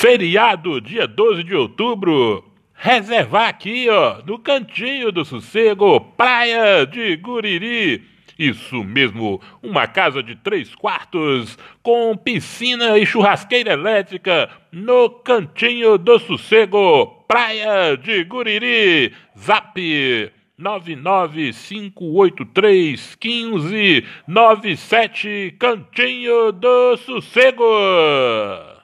Feriado, dia 12 de outubro. Reservar aqui, ó, no cantinho do sossego, Praia de Guriri. Isso mesmo, uma casa de três quartos, com piscina e churrasqueira elétrica, no cantinho do sossego, Praia de Guriri. Zap 995831597, Cantinho do Sossego.